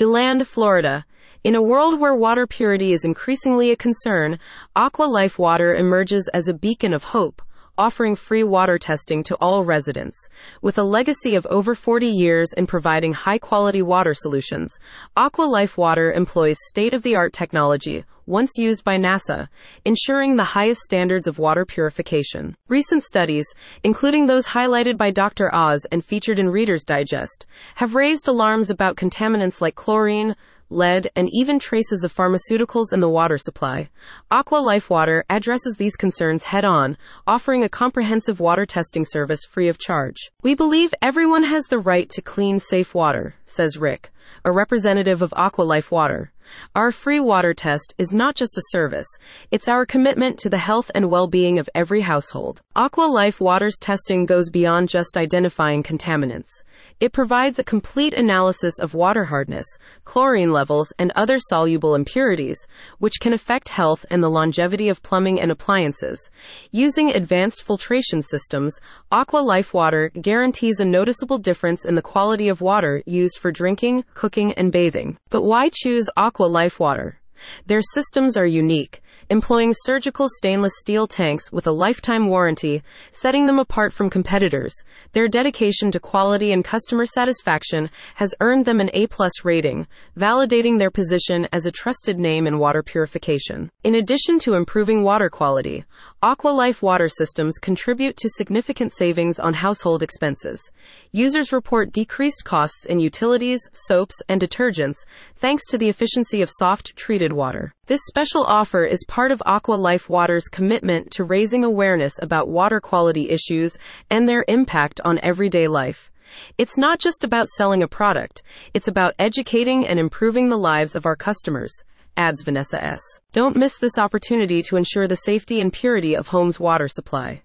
DeLand, Florida. In a world where water purity is increasingly a concern, Aqua Life Water emerges as a beacon of hope, offering free water testing to all residents. With a legacy of over 40 years in providing high quality water solutions, Aqua Life Water employs state of the art technology once used by NASA, ensuring the highest standards of water purification. Recent studies, including those highlighted by Dr. Oz and featured in Reader's Digest, have raised alarms about contaminants like chlorine, lead, and even traces of pharmaceuticals in the water supply. Aqua Life Water addresses these concerns head on, offering a comprehensive water testing service free of charge. We believe everyone has the right to clean, safe water, says Rick, a representative of Aqua Life Water. Our free water test is not just a service, it's our commitment to the health and well being of every household. Aqua Life Water's testing goes beyond just identifying contaminants. It provides a complete analysis of water hardness, chlorine levels, and other soluble impurities, which can affect health and the longevity of plumbing and appliances. Using advanced filtration systems, Aqua Life Water guarantees a noticeable difference in the quality of water used for drinking, cooking, and bathing. But why choose Aqua Life Water? Their systems are unique employing surgical stainless steel tanks with a lifetime warranty, setting them apart from competitors. Their dedication to quality and customer satisfaction has earned them an A-plus rating, validating their position as a trusted name in water purification. In addition to improving water quality, Aqualife water systems contribute to significant savings on household expenses. Users report decreased costs in utilities, soaps, and detergents thanks to the efficiency of soft treated water. This special offer is part of Aqua Life Water's commitment to raising awareness about water quality issues and their impact on everyday life. It's not just about selling a product, it's about educating and improving the lives of our customers, adds Vanessa S. Don't miss this opportunity to ensure the safety and purity of home's water supply.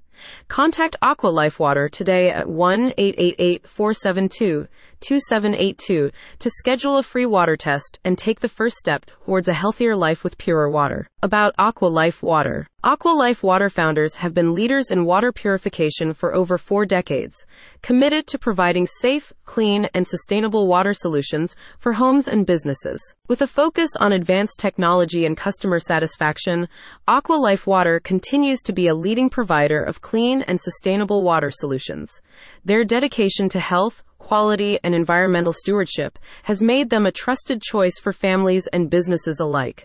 Contact Aqua Life Water today at 1 888 472 2782 to schedule a free water test and take the first step towards a healthier life with purer water. About Aqua Life Water. Aqua Life Water founders have been leaders in water purification for over four decades, committed to providing safe, clean, and sustainable water solutions for homes and businesses. With a focus on advanced technology and customer satisfaction, Aqua Life Water continues to be a leading provider of clean and sustainable water solutions. Their dedication to health, quality, and environmental stewardship has made them a trusted choice for families and businesses alike.